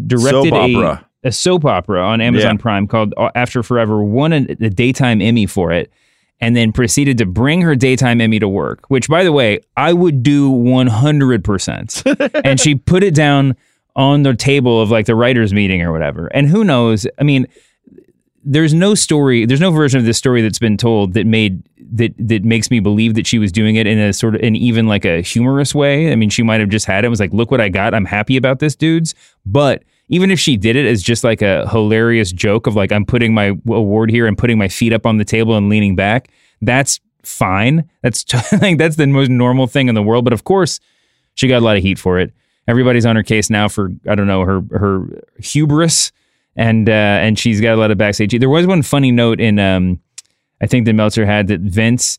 directed Soap a opera. a soap opera on Amazon Yeah. Prime called After Forever. Won a, a daytime Emmy for it, and then proceeded to bring her daytime Emmy to work. Which, by the way, I would do one hundred percent. And she put it down on the table of like the writers' meeting or whatever. And who knows? I mean, there's no story, there's no version of this story that's been told that made that that makes me believe that she was doing it in a sort of in even like a humorous way. I mean, she might have just had it and was like, "Look what I got. I'm happy about this, dudes." But even if she did it as just like a hilarious joke of like, "I'm putting my award here and putting my feet up on the table and leaning back," that's fine. That's like that's the most normal thing in the world. But of course, she got a lot of heat for it. Everybody's on her case now for I don't know her her hubris and uh, and she's got a lot of backstage. There was one funny note in um, I think that Meltzer had that Vince.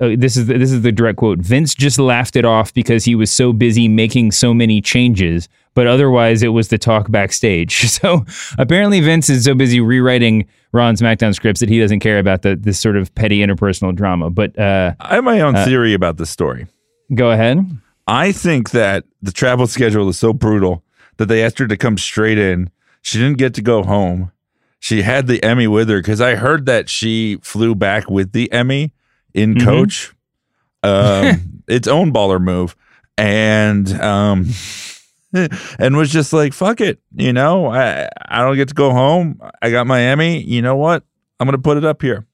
Uh, this is the, this is the direct quote. Vince just laughed it off because he was so busy making so many changes, but otherwise it was the talk backstage. So apparently Vince is so busy rewriting Raw SmackDown scripts that he doesn't care about the this sort of petty interpersonal drama. But uh, I have my own Uh, theory about this story. go ahead. I think that the travel schedule is so brutal that they asked her to come straight in. She didn't get to go home. She had the Emmy with her because I heard that she flew back with the Emmy in Mhm. coach. Um, its own baller move, and um, and was just like, "Fuck it," you know. I I don't get to go home. I got Miami. You know what? I'm gonna put it up here.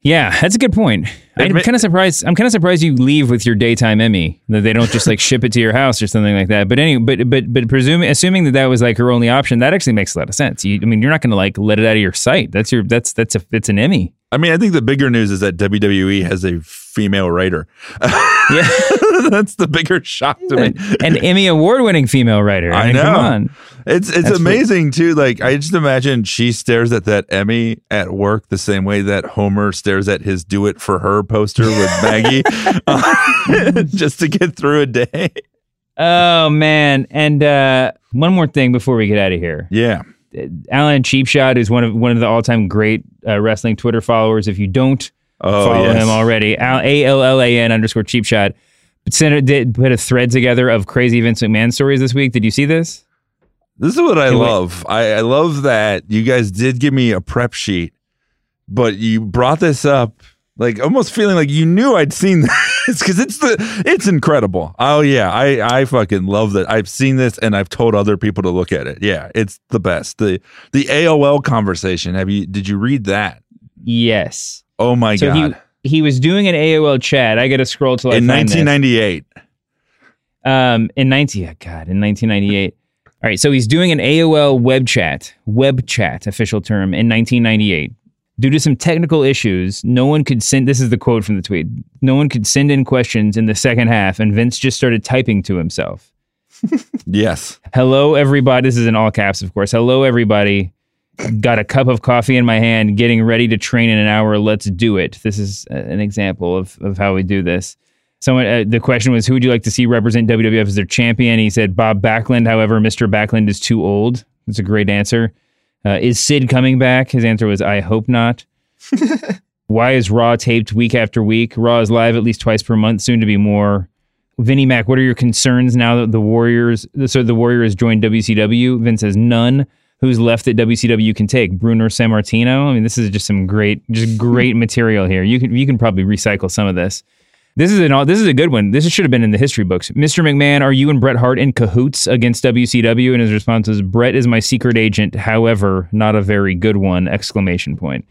Yeah, that's a good point. I'm kind of surprised. I'm kind of surprised you leave with your daytime Emmy. That they don't just like ship it to your house or something like that. But anyway, but but but presuming assuming that that was like her only option, that actually makes a lot of sense. You, I mean, you're not going to like let it out of your sight. That's your that's that's a it's an Emmy. I mean, I think the bigger news is that WWE has a female writer. Yeah, That's the bigger shock to me. an Emmy award winning female writer. I mean, know. Come on. It's it's That's amazing too. Like I just imagine she stares at that Emmy at work the same way that Homer stares at his "Do It for Her" poster with Maggie, uh, just to get through a day. Oh man! And uh, one more thing before we get out of here. Yeah, Allan Cheapshot is one of one of the all time great uh, wrestling Twitter followers. If you don't Oh, follow yes. him already, A L L A N underscore Cheapshot sent did put a thread together of crazy Vince McMahon stories this week. Did you see this? this is what I Hey, love. I, I love that you guys did give me a prep sheet, but you brought this up like almost feeling like you knew I'd seen this because it's the it's incredible. Oh yeah, I I fucking love that. I've seen this and I've told other people to look at it. Yeah, it's the best. The the AOL conversation. Have you did you read that? Yes. Oh my so god. he he was doing an AOL chat. I got to scroll till I In find this. 1998. Um, in 19, oh God, in 1998. All right, so he's doing an AOL web chat, web chat, official term, in 1998. Due to some technical issues, no one could send. This is the quote from the tweet. No one could send in questions in the second half, and Vince just started typing to himself. Yes. Hello, everybody. This is in all caps, of course. Hello, everybody. Got a cup of coffee in my hand, getting ready to train in an hour. Let's do it. This is an example of, of how we do this. Someone, uh, the question was, who would you like to see represent WWF as their champion? He said Bob Backlund. However, Mr. Backlund is too old. That's a great answer. Uh, is Sid coming back? His answer was, I hope not. Why is Raw taped week after week? Raw is live at least twice per month, soon to be more. Vinnie Mac, what are your concerns now that the Warriors, so the Warriors joined WCW? Vince says none. Who's left that WCW can take? Bruno or Sammartino? I mean, this is just some great, just great material here. You can you can probably recycle some of this. This is an this is a good one. This should have been in the history books. Mr. McMahon, are you and Bret Hart in cahoots against WCW? And his response is, Bret is my secret agent. However, not a very good one! Exclamation point.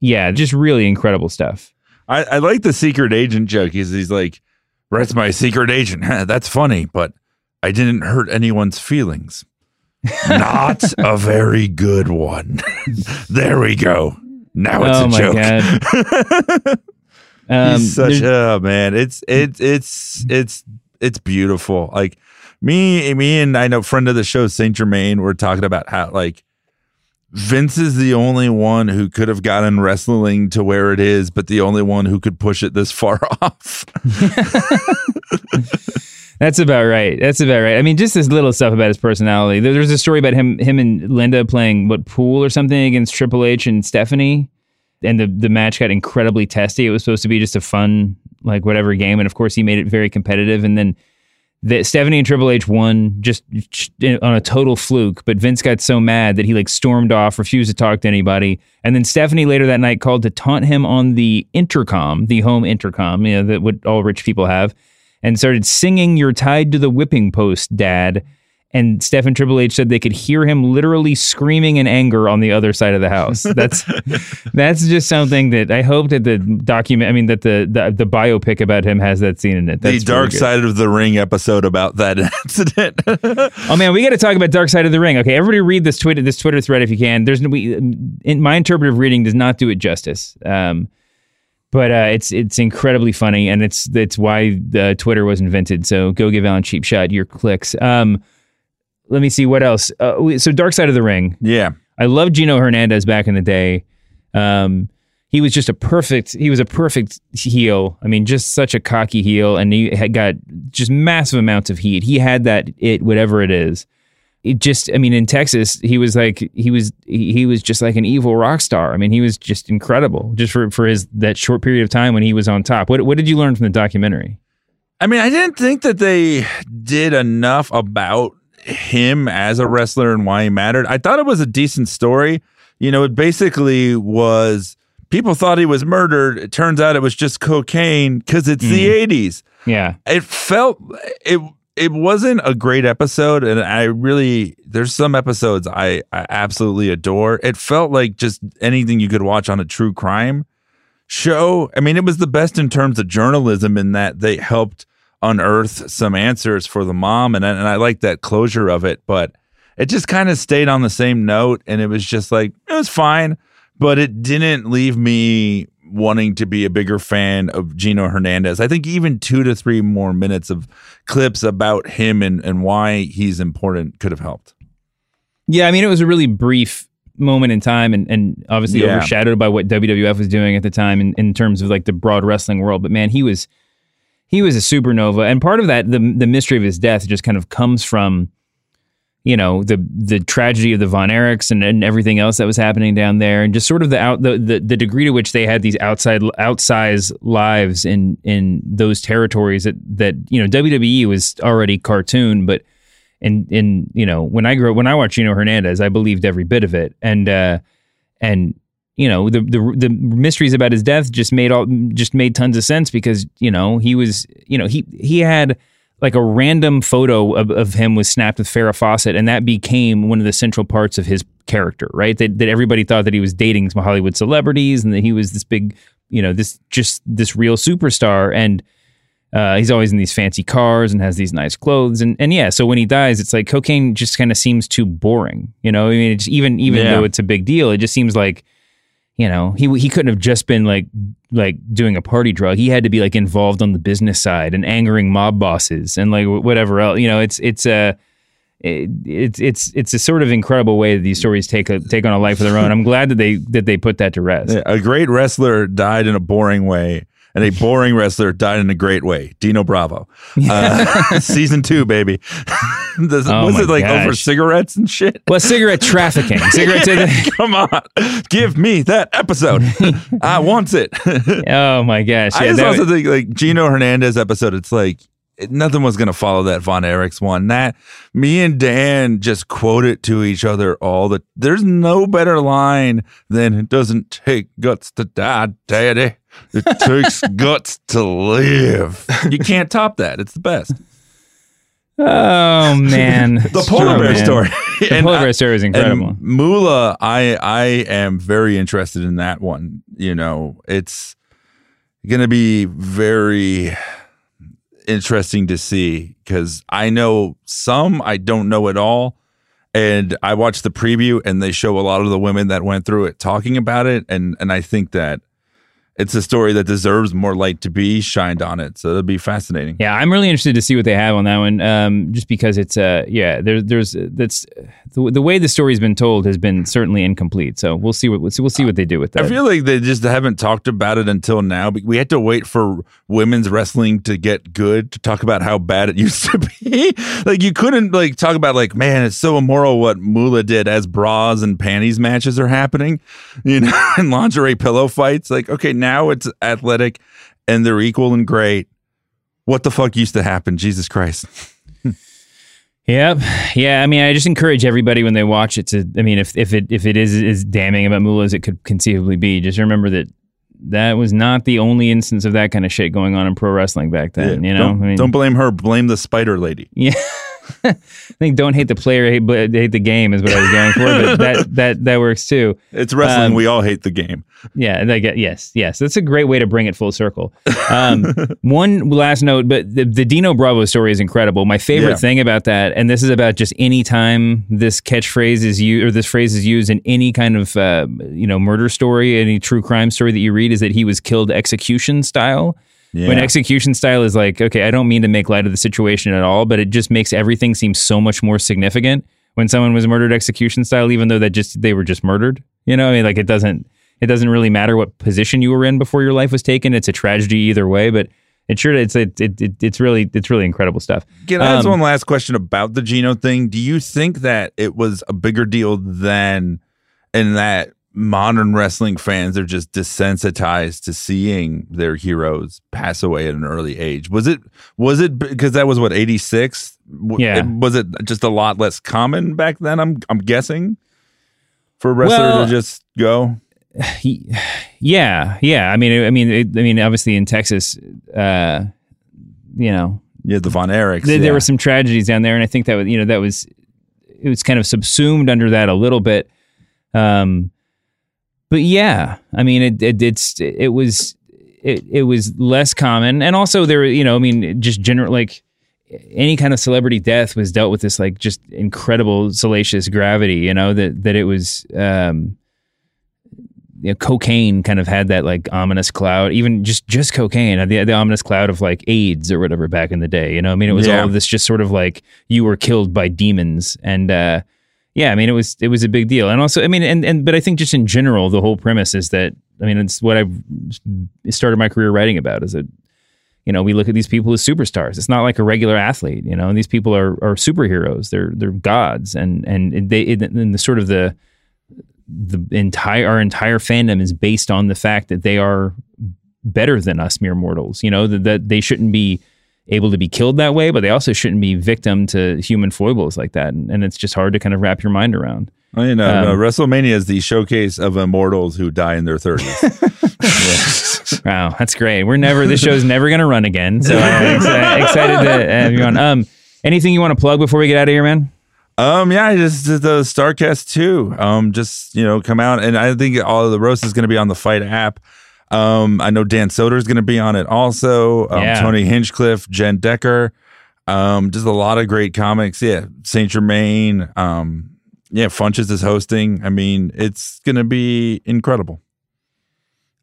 Yeah, just really incredible stuff. I, I like the secret agent joke. He's, he's like, Bret's my secret agent. That's funny, but I didn't hurt anyone's feelings. Not a very good one. there we go. Now it's oh a my joke. Um, He's such oh man, it's it's it's it's it's beautiful. Like me, me and I know friend of the show Saint Germain were talking about how like Vince is the only one who could have gotten wrestling to where it is, but the only one who could push it this far off. That's about right. That's about right. I mean, just this little stuff about his personality. There's a story about him, him and Linda playing what pool or something against Triple H and Stephanie, and the the match got incredibly testy. It was supposed to be just a fun, like whatever game, and of course he made it very competitive. And then the Stephanie and Triple H won just on a total fluke. But Vince got so mad that he like stormed off, refused to talk to anybody. And then Stephanie later that night called to taunt him on the intercom, the home intercom, you know, that what all rich people have and started singing You're Tied to the Whipping Post, Dad. And Steph and Triple H said they could hear him literally screaming in anger on the other side of the house. That's that's just something that I hope that the document I mean that the the, the biopic about him has that scene in it. the Dark. Side of the Ring episode about that incident. Oh man, we got to talk about Dark Side of the Ring. Okay, everybody read this Twitter this Twitter thread if you can. There's we in my interpretive reading does not do it justice. Um, but uh, it's it's incredibly funny, and it's it's why uh, Twitter was invented. So go give Allan Cheap Shot your clicks. Um, let me see what else. Uh, so Dark Side of the Ring. yeah. I loved Gino Hernandez back in the day. Um, he was just a perfect. He was a perfect heel. I mean, just such a cocky heel, and he had got just massive amounts of heat. He had that it, whatever it is. It just, I mean, in Texas, he was like he was he, he was just like an evil rock star. I mean, he was just incredible, just for for his that short period of time when he was on top. What what did you learn from the documentary? I mean, I didn't think that they did enough about him as a wrestler and why he mattered. I thought it was a decent story. You know, it basically was people thought he was murdered. It turns out it was just cocaine because it's the mm. 80s. Yeah, It felt it it wasn't a great episode and I really there's some episodes I, I absolutely adore. It felt like just anything you could watch on a true crime show. I mean, it was the best in terms of journalism in that they helped unearth some answers for the mom, and I- and I like that closure of it. But it just kind of stayed on the same note, and it was just like it was fine, but it didn't leave me wanting to be a bigger fan of Gino Hernandez. I think even two to three more minutes of clips about him and, and why he's important could have helped. Yeah, I mean, it was a really brief moment in time and, and obviously Yeah. overshadowed by what WWF was doing at the time in, in terms of like the broad wrestling world. But man, he was he was a supernova. And part of that, the the mystery of his death just kind of comes from, you know, the the tragedy of the Von Erichs and, and everything else that was happening down there, and just sort of the out the, the, the degree to which they had these outside outsized lives in in those territories that that, you know, WWE was already cartoon, but and and you know when I grew up when I watched Gino Hernandez, I believed every bit of it, and uh, and you know the the the mysteries about his death just made all just made tons of sense because you know he was you know he he had like a random photo of, of him was snapped with Farrah Fawcett, and that became one of the central parts of his character, right? That that everybody thought that he was dating some Hollywood celebrities and that he was this big, you know, this just this real superstar and. Uh, he's always in these fancy cars and has these nice clothes, and and yeah. So when he dies, it's like cocaine just kind of seems too boring, you know. I mean, it's even even Yeah. though it's a big deal, it just seems like you know, he he couldn't have just been like like doing a party drug. He had to be like involved on the business side and angering mob bosses and like whatever else. You know, it's it's a it, it's it's it's a sort of incredible way that these stories take a take on a life of their own. I'm glad that they that they put that to rest. A great wrestler died in a boring way, and a boring wrestler died in a great way. Dino Bravo, uh, season two, baby. This- Oh was it like over cigarettes and shit? Well, cigarette trafficking, cigarette. Come on, give me that episode. I want it. oh my gosh! I just also was- think like Gino Hernandez episode. It's like nothing was gonna follow that Von Erichs one. That me and Dan just quote it to each other all the. There's no better line than "It doesn't take guts to die, Daddy. It takes guts to live." You can't top that. It's the best. oh man, The polar bear story. The And polar bear story is incredible. Moolah, I I am very interested in that one. You know, it's going to be very interesting to see because I know some, I don't know at all. And I watched the preview, and they show a lot of the women that went through it talking about it, and and I think that it's a story that deserves more light to be shined on it. So it'll be fascinating. Yeah, I'm really interested to see what they have on that one. Um, just because it's uh, yeah, there, there's that's the, the way the story's been told has been certainly incomplete. So we'll see what we'll see, we'll see what they do with that. I feel like they just haven't talked about it until now. We had to wait for women's wrestling to get good to talk about how bad it used to be. like you couldn't like talk about like, man, it's so immoral what Moolah did as bras and panties matches are happening, you know, and lingerie pillow fights. Like, okay, now it's athletic and they're equal and great. What the fuck used to happen? Jesus Christ. Yep. Yeah. I mean, I just encourage everybody when they watch it to. I mean, if if it if it is as damning about Moolah as it could conceivably be, just remember that that was not the only instance of that kind of shit going on in pro wrestling back then. you know, don't, I mean, don't blame her. Blame the spider lady. Yeah. I think don't hate the player, hate, hate the game is what I was going for, but that that that works too. It's wrestling. Um, we all hate the game. Yeah, I get yes, yes. That's a great way to bring it full circle. Um, one last note, but the, the Dino Bravo story is incredible. My favorite Yeah. thing about that, and this is about just any time this catchphrase is used or this phrase is used in any kind of uh, you know murder story, any true crime story that you read, is that he was killed execution style. When Yeah. execution style is like, okay, I don't mean to make light of the situation at all, but it just makes everything seem so much more significant when someone was murdered execution style, even though that just they were just murdered. You know, I mean, like it doesn't it doesn't really matter what position you were in before your life was taken. It's a tragedy either way, but it sure it's it, it, it it's really it's really incredible stuff. Can I ask Um, one last question about the Gino thing? Do you think that it was a bigger deal than and that modern wrestling fans are just desensitized to seeing their heroes pass away at an early age? Was it was it because that was what eighty six? Yeah. Was it just a lot less common back then? I'm I'm guessing for a wrestler Well, to just go. he, yeah, yeah. I mean, I mean, it, I mean, obviously in Texas, uh, you know, Yeah, the Von Erichs. there, yeah. there were some tragedies down there, and I think that was, you know, that was it was kind of subsumed under that a little bit. Um, but yeah, I mean, it, it it's it was it, it was less common, and also there, you know, I mean, just general like any kind of celebrity death was dealt with this like just incredible salacious gravity, you know, that that it was. Um, you know, cocaine kind of had that like ominous cloud, even just just cocaine, the, the ominous cloud of like AIDS or whatever back in the day. You know, I mean, it was Yeah. all of this just sort of like you were killed by demons, and uh, yeah, I mean, it was it was a big deal, and also, I mean, and and but I think just in general, the whole premise is that I mean, it's what I've started my career writing about is that you know we look at these people as superstars. It's not like a regular athlete, you know. And these people are are superheroes. They're they're gods, and and they and the sort of the the entire our entire fandom is based on the fact that they are better than us mere mortals. You know that, that they shouldn't be able to be killed that way, but they also shouldn't be victim to human foibles like that. And, and it's just hard to kind of wrap your mind around. Well, you know, Um, uh, WrestleMania is the showcase of immortals who die in their thirties. Wow, that's great. We're never this show's never going to run again. So I'm exci- excited to have you on. Um, anything you want to plug before we get out of here, man? Um, yeah, I just the Starrcast too. Um, just you know, come out, and I think all of the roast is going to be on the FITE app. Um, I know Dan Soder is going to be on it also. Um, Yeah. Tony Hinchcliffe, Jen Decker. Um, just a lot of great comics. Yeah, Saint Germain. Um, yeah, Funches is hosting. I mean, it's going to be incredible.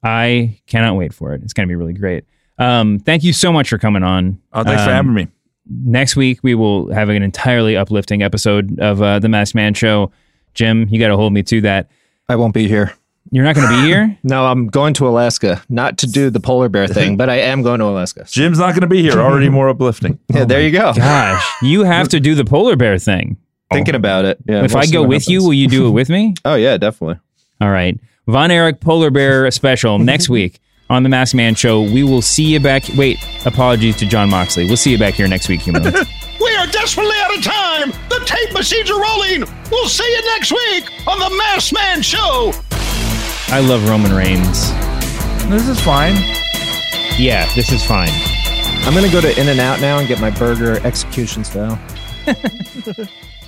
I cannot wait for it. It's going to be really great. Um, thank you so much for coming on. Oh, thanks for Um, having me. Next week we will have an entirely uplifting episode of uh, the Masked Man Show. Jim, you got to hold me to that. I won't be here. You're not going to be here. No, I'm going to Alaska, not to do the polar bear thing, but I am going to Alaska. Jim's not going to be here. Already more uplifting. Yeah, there oh you go. Gosh, you have to do the polar bear thing. Thinking oh. about it. Yeah. if we'll I go what with you, will you do it with me? Oh yeah, definitely. All right. Von Erich Polar Bear special next week on the Masked Man Show. We will see you back. Wait, apologies to Jon Moxley. We'll see you back here next week, humans. We are desperately out of time. The tape machines are rolling. We'll see you next week on the Masked Man Show. I love Roman Reigns. This is fine. Yeah, this is fine. I'm gonna go to In-N-Out now and get my burger execution style.